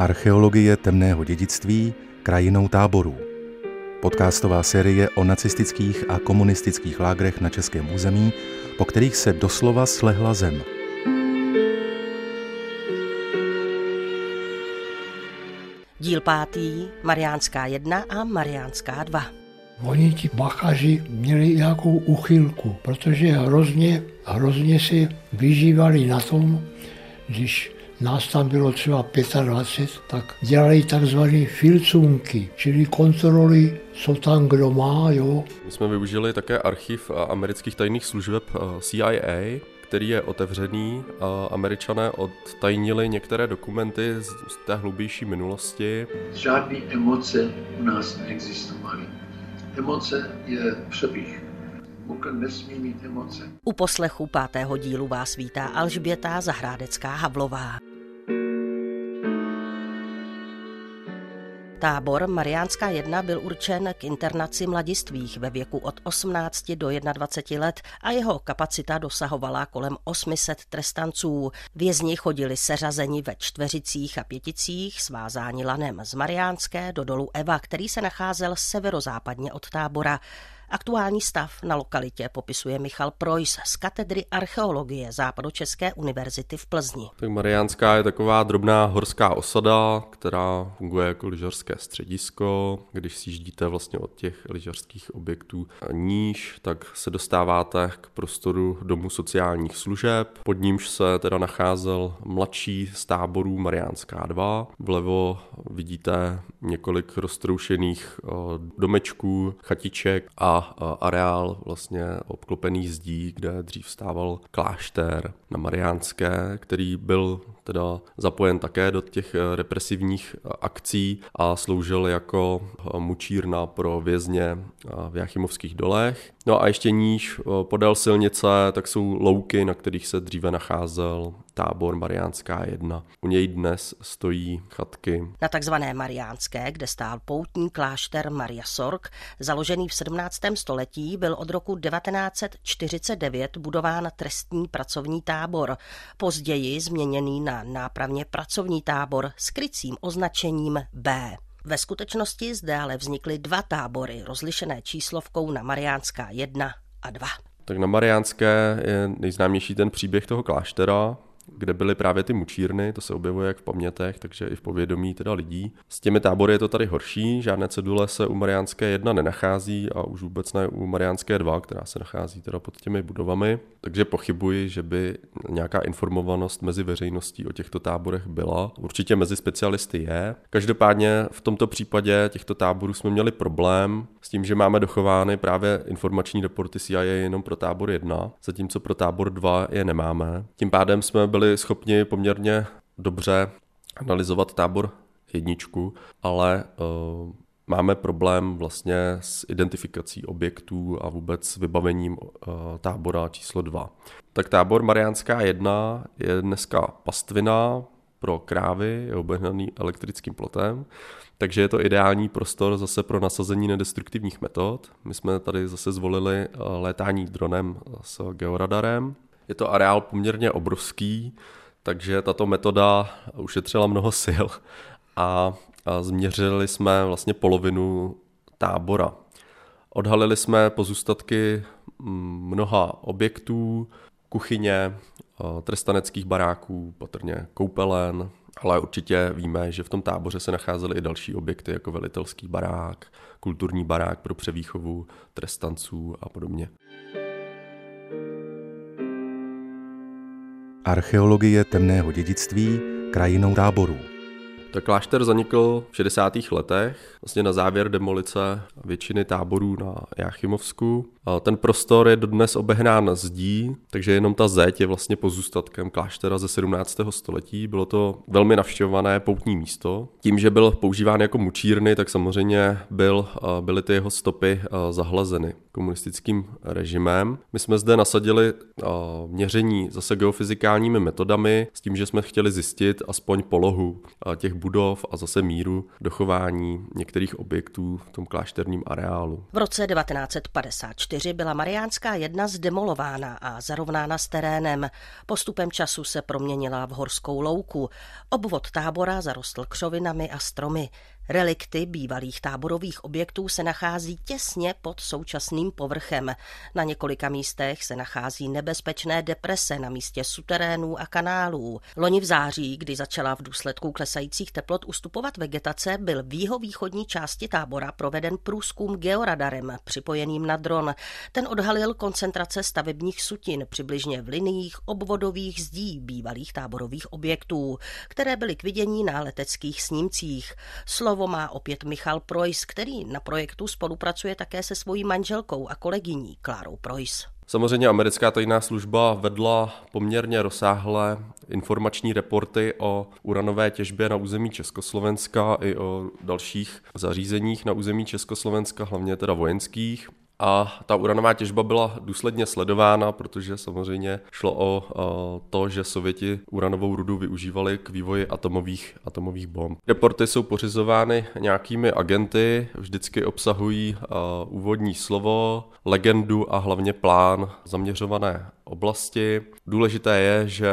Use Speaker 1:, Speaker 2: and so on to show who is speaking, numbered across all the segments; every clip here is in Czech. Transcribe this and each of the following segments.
Speaker 1: Archeologie temného dědictví krajinou táborů. Podcastová série o nacistických a komunistických lágrech na českém území, po kterých se doslova slehla zem.
Speaker 2: Díl pátý, Mariánská 1 a Mariánská 2.
Speaker 3: Oni ti bachaři měli nějakou uchylku, protože hrozně, hrozně si vyžívali na tom, když nás tam bylo třeba 25, tak dělali takzvané filcunky, čili kontroly, co tam kdo má, jo.
Speaker 4: My jsme využili také archiv amerických tajných služeb CIA, který je otevřený. Američané odtajnili některé dokumenty z té hlubější minulosti.
Speaker 5: Žádné emoce u nás neexistovaly. Emoce je. Bukl nesmí mít emoce.
Speaker 2: U poslechu pátého dílu vás vítá Alžběta Zahrádecká Tábor Mariánská 1 byl určen k internaci mladistvých ve věku od 18 do 21 let a jeho kapacita dosahovala kolem 800 trestanců. Vězni chodili seřazeni ve čtveřicích a pěticích, svázáni lanem z Mariánské do dolu Eva, který se nacházel severozápadně od tábora. Aktuální stav na lokalitě popisuje Michal Projs z katedry archeologie Západočeské univerzity v Plzni.
Speaker 4: Tak Mariánská je taková drobná horská osada, která funguje jako lyžařské středisko. Když si jíždíte vlastně od těch lyžařských objektů níž, tak se dostáváte k prostoru Domu sociálních služeb. Pod nímž se teda nacházel mladší z táborů Mariánská 2. Vlevo vidíte několik roztroušených eh, domečků, chatiček a areál vlastně obklopený zdí, kde dřív stával klášter na Mariánské, který byl teda zapojen také do těch eh, represivních eh, akcí a sloužil jako eh, mučírna pro vězně v Jachimovských dolech. No a ještě níž podél silnice tak jsou louky, na kterých se dříve nacházel tábor Mariánská 1. U něj dnes stojí chatky.
Speaker 2: Na takzvané Mariánské, kde stál poutní klášter Maria Sorg, založený v 17. století, byl od roku 1949 budován trestní pracovní tábor, později změněný na nápravně pracovní tábor s krycím označením B. Ve skutečnosti zde ale vznikly dva tábory, rozlišené číslovkou na Mariánská 1 a 2.
Speaker 4: Tak na Mariánské je nejznámější ten příběh toho kláštera, kde byly právě ty mučírny, to se objevuje jak v pamětech, takže i v povědomí teda lidí. S těmi tábory je to tady horší, žádné cedule se u Mariánské 1 nenachází a už vůbec ne u Mariánské 2, která se nachází teda pod těmi budovami. Takže pochybuji, že by nějaká informovanost mezi veřejností o těchto táborech byla. Určitě mezi specialisty je. Každopádně v tomto případě těchto táborů jsme měli problém s tím, že máme dochovány právě informační reporty CIA jenom pro tábor 1, zatímco pro tábor 2 je nemáme. Tím pádem jsme byli byli schopni poměrně dobře analyzovat tábor jedničku, ale uh, máme problém vlastně s identifikací objektů a vůbec vybavením uh, tábora číslo 2. Tak tábor Mariánská 1 je dneska pastvina pro krávy, je obehnaný elektrickým plotem, takže je to ideální prostor zase pro nasazení nedestruktivních metod. My jsme tady zase zvolili eh, létání dronem s georadarem, je to areál poměrně obrovský, takže tato metoda ušetřila mnoho sil a, a změřili jsme vlastně polovinu tábora. Odhalili jsme pozůstatky mm, mnoha objektů, kuchyně, trestaneckých baráků, patrně koupelen, ale určitě víme, že v tom táboře se nacházely i další objekty, jako velitelský barák, kulturní barák pro převýchovu trestanců a podobně.
Speaker 1: Archeologie temného dědictví krajinou táborů.
Speaker 4: Tak klášter zanikl v 60. letech, vlastně na závěr demolice většiny táborů na Jáchymovsku. Ten prostor je dodnes obehnán zdí, takže jenom ta zeď je vlastně pozůstatkem kláštera ze 17. století. Bylo to velmi navštěvované poutní místo. Tím, že byl používán jako mučírny, tak samozřejmě byl, byly ty jeho stopy zahlazeny komunistickým režimem. My jsme zde nasadili měření zase geofyzikálními metodami s tím, že jsme chtěli zjistit aspoň polohu těch budov a zase míru dochování některých objektů v tom klášterním areálu.
Speaker 2: V roce 1954 byla Mariánská jedna zdemolována a zarovnána s terénem. Postupem času se proměnila v horskou louku. Obvod tábora zarostl křovinami a stromy. Relikty bývalých táborových objektů se nachází těsně pod současným povrchem. Na několika místech se nachází nebezpečné deprese na místě suterénů a kanálů. Loni v září, kdy začala v důsledku klesajících teplot ustupovat vegetace, byl v jihovýchodní části tábora proveden průzkum georadarem připojeným na dron. Ten odhalil koncentrace stavebních sutin přibližně v liniích obvodových zdí bývalých táborových objektů, které byly k vidění na leteckých snímcích. Slovo Slovo má opět Michal Projs, který na projektu spolupracuje také se svojí manželkou a kolegyní Klárou Projs.
Speaker 4: Samozřejmě americká tajná služba vedla poměrně rozsáhlé informační reporty o uranové těžbě na území Československa i o dalších zařízeních na území Československa, hlavně teda vojenských. A ta uranová těžba byla důsledně sledována, protože samozřejmě šlo o, to, že Sověti uranovou rudu využívali k vývoji atomových, atomových bomb. Reporty jsou pořizovány nějakými agenty, vždycky obsahují o, úvodní slovo, legendu a hlavně plán zaměřované oblasti. Důležité je, že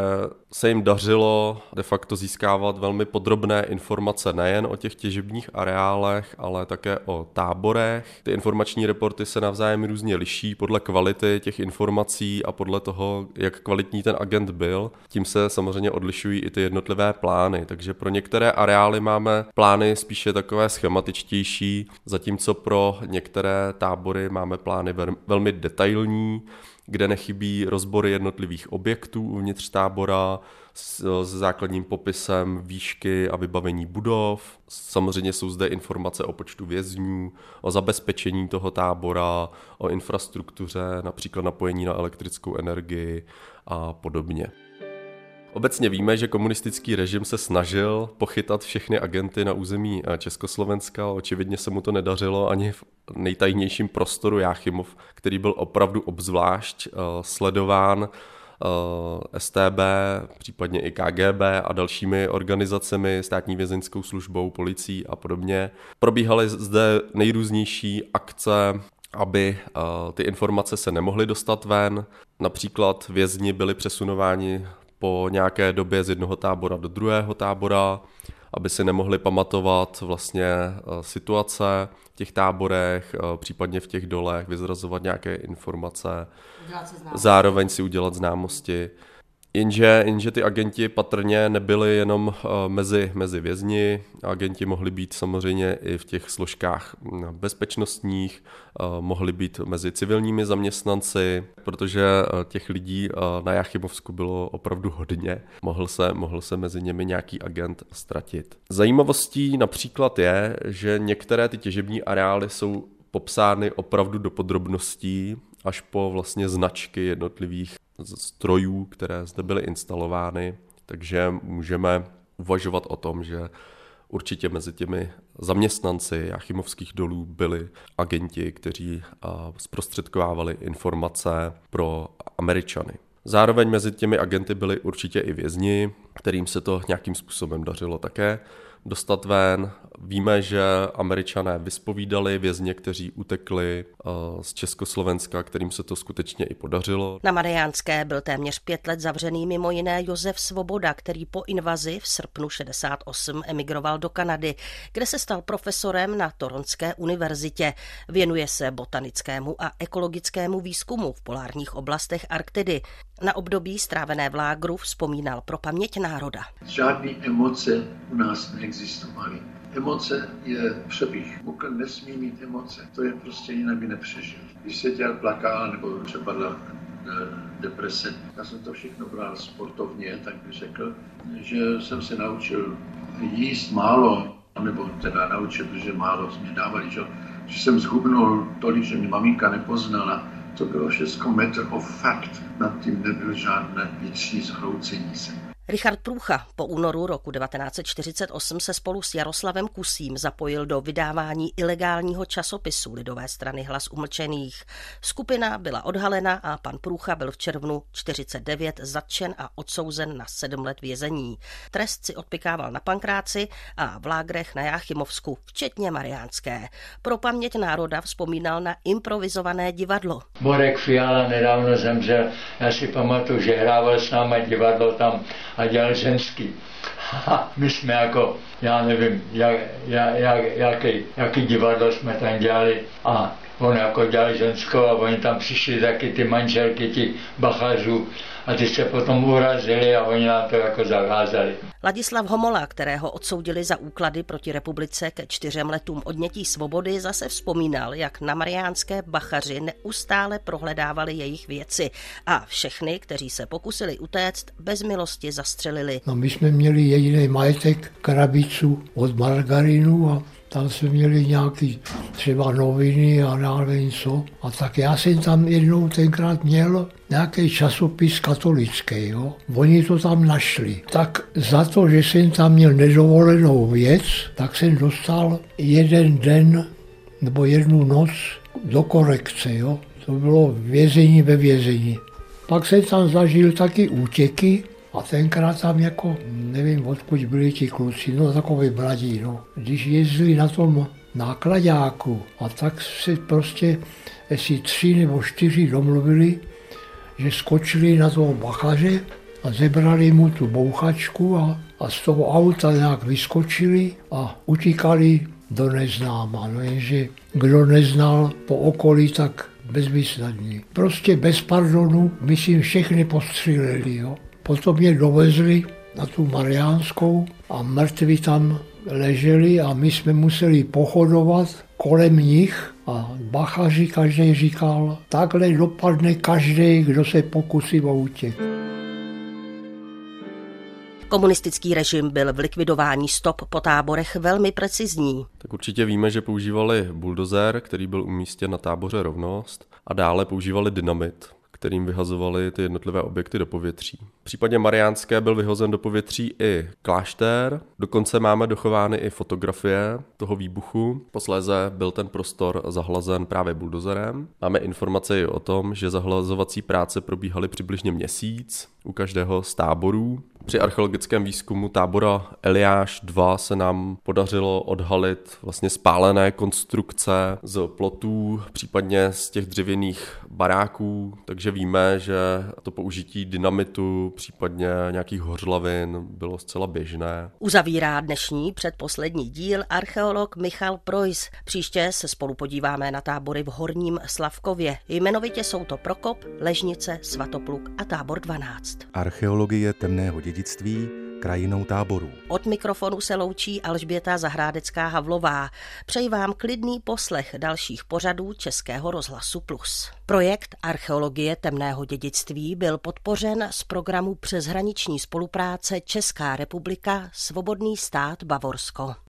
Speaker 4: se jim dařilo de facto získávat velmi podrobné informace nejen o těch těžebních areálech, ale také o táborech. Ty informační reporty se navzájem různě liší podle kvality těch informací a podle toho, jak kvalitní ten agent byl. Tím se samozřejmě odlišují i ty jednotlivé plány, takže pro některé areály máme plány spíše takové schematičtější, zatímco pro některé tábory máme plány velmi detailní, kde nechybí rozbory jednotlivých objektů uvnitř tábora s, s základním popisem výšky a vybavení budov. Samozřejmě jsou zde informace o počtu vězňů, o zabezpečení toho tábora, o infrastruktuře, například napojení na elektrickou energii a podobně. Obecně víme, že komunistický režim se snažil pochytat všechny agenty na území eh, Československa, ale očividně se mu to nedařilo ani v nejtajnějším prostoru Jáchymov, který byl opravdu obzvlášť uh, sledován eh, STB, případně i KGB a dalšími organizacemi, státní vězeňskou službou, policií a podobně. Probíhaly zde nejrůznější akce aby ty informace se nemohly dostat ven. Například vězni byli přesunováni po nějaké době z jednoho tábora do druhého tábora, aby si nemohli pamatovat vlastně eh, situace v těch táborech, eh, případně v těch dolech, vyzrazovat nějaké informace, zároveň si udělat známosti. Jenže, jenže ty agenti patrně nebyli jenom eh, mezi, mezi vězni, agenti mohli být samozřejmě i v těch složkách hm, bezpečnostních, eh, mohli být mezi civilními zaměstnanci, protože eh, těch lidí na Jachybovsku bylo opravdu hodně, mohl se, mohl se mezi nimi nějaký agent ztratit. Zajímavostí například je, že některé ty těžební areály jsou popsány opravdu do podrobností, až po vlastně značky jednotlivých strojů, které zde byly instalovány, takže můžeme uvažovat o tom, že určitě mezi těmi zaměstnanci Jachimovských dolů byli agenti, kteří zprostředkovávali informace pro Američany. Zároveň mezi těmi agenty byli určitě i vězni, kterým se to nějakým způsobem dařilo také dostat ven. Víme, že američané vyspovídali vězně, kteří utekli eh, z Československa, kterým se to skutečně i podařilo.
Speaker 2: Na Mariánské byl téměř pět let zavřený mimo jiné Josef Svoboda, který po invazi v srpnu 68 emigroval do Kanady, kde se stal profesorem na Toronské univerzitě. Věnuje se botanickému a ekologickému výzkumu v polárních oblastech Arktidy. Na období strávené v lágru vzpomínal pro paměť národa.
Speaker 5: Žádný emoce u nás neexistovaly. Emoce je přepich. Mukl nesmí mít emoce. To je prostě jinak by nepřežil. Když se dělal plakál nebo eh, deprese. Já jsem to všechno bral sportovně, tak bych řekl, že jsem se naučil jíst málo, nebo teda naučil, protože málo jsme dávali, že, že jsem zhubnul tolik, že mě maminka nepoznala to bylo všechno matter of fact, nad tím nebyl žádné vnitřní zhroucení se.
Speaker 2: Richard Průcha po únoru roku 1948 se spolu s Jaroslavem Kusím zapojil do vydávání ilegálního časopisu Lidové strany hlas umlčených. Skupina byla odhalena a pan Průcha byl v červnu 49 zatčen a odsouzen na sedm let vězení. Trest si odpikával na Pankráci a v lágrech na Jáchymovsku, včetně Mariánské. Pro paměť národa vzpomínal na improvizované divadlo.
Speaker 6: Borek Fiala nedávno zemřel, já si pamatuju, že hrával s námi divadlo tam a dělal ženský. Ha, my jsme jako, já nevím, jak, jak, jaký, jaký divadlo jsme tam dělali a on jako dělal ženskou a oni tam přišli taky ty manželky, ti bachařů a ty se potom urazili a oni nám to jako zakázali.
Speaker 2: Ladislav Homola, kterého odsoudili za úklady proti republice ke čtyřem letům odnětí svobody, zase vzpomínal, jak na mariánské bachaři neustále prohledávali jejich věci a všechny, kteří se pokusili utéct, bez milosti zastřelili.
Speaker 3: No my jsme měli jediný majetek krabicu od margarinu a tam jsme měli nějaký třeba noviny a nevím co. A tak já jsem tam jednou tenkrát měl nějaký časopis katolický, jo. Oni to tam našli. Tak za to, že jsem tam měl nedovolenou věc, tak jsem dostal jeden den nebo jednu noc do korekce, jo. To bylo vězení ve vězení. Pak jsem tam zažil taky útěky, a tenkrát tam jako, nevím odkud byli ti kluci, no takový mladí, no. Když jezdili na tom nákladáku a tak si prostě, jestli tři nebo čtyři domluvili, že skočili na toho bachaře a zebrali mu tu bouchačku a, a z toho auta nějak vyskočili a utíkali do neznáma. No jenže kdo neznal po okolí, tak bezvýsledný. Prostě bez pardonu, myslím, všechny postříleli, jo. Potom mě dovezli na tu Mariánskou a mrtví tam leželi a my jsme museli pochodovat kolem nich a bachaři každý říkal, takhle dopadne každý, kdo se pokusí o útěk.
Speaker 2: Komunistický režim byl v likvidování stop po táborech velmi precizní.
Speaker 4: Tak určitě víme, že používali buldozer, který byl umístěn na táboře rovnost a dále používali dynamit kterým vyhazovali ty jednotlivé objekty do povětří. V případě Mariánské byl vyhozen do povětří i klášter, dokonce máme dochovány i fotografie toho výbuchu. Posléze byl ten prostor zahlazen právě buldozerem. Máme informace i o tom, že zahlazovací práce probíhaly přibližně měsíc u každého z táborů. Při archeologickém výzkumu tábora Eliáš 2 se nám podařilo odhalit vlastně spálené konstrukce z plotů, případně z těch dřevěných baráků, takže víme, že to použití dynamitu, případně nějakých hořlavin bylo zcela běžné.
Speaker 2: Uzavírá dnešní předposlední díl archeolog Michal Projs. Příště se spolu podíváme na tábory v Horním Slavkově. Jmenovitě jsou to Prokop, Ležnice, Svatopluk a tábor 12.
Speaker 1: Archeologie temného dědictví krajinou táborů.
Speaker 2: Od mikrofonu se loučí Alžběta Zahrádecká Havlová. Přeji vám klidný poslech dalších pořadů Českého rozhlasu Plus. Projekt Archeologie temného dědictví byl podpořen z programu přeshraniční spolupráce Česká republika Svobodný stát Bavorsko.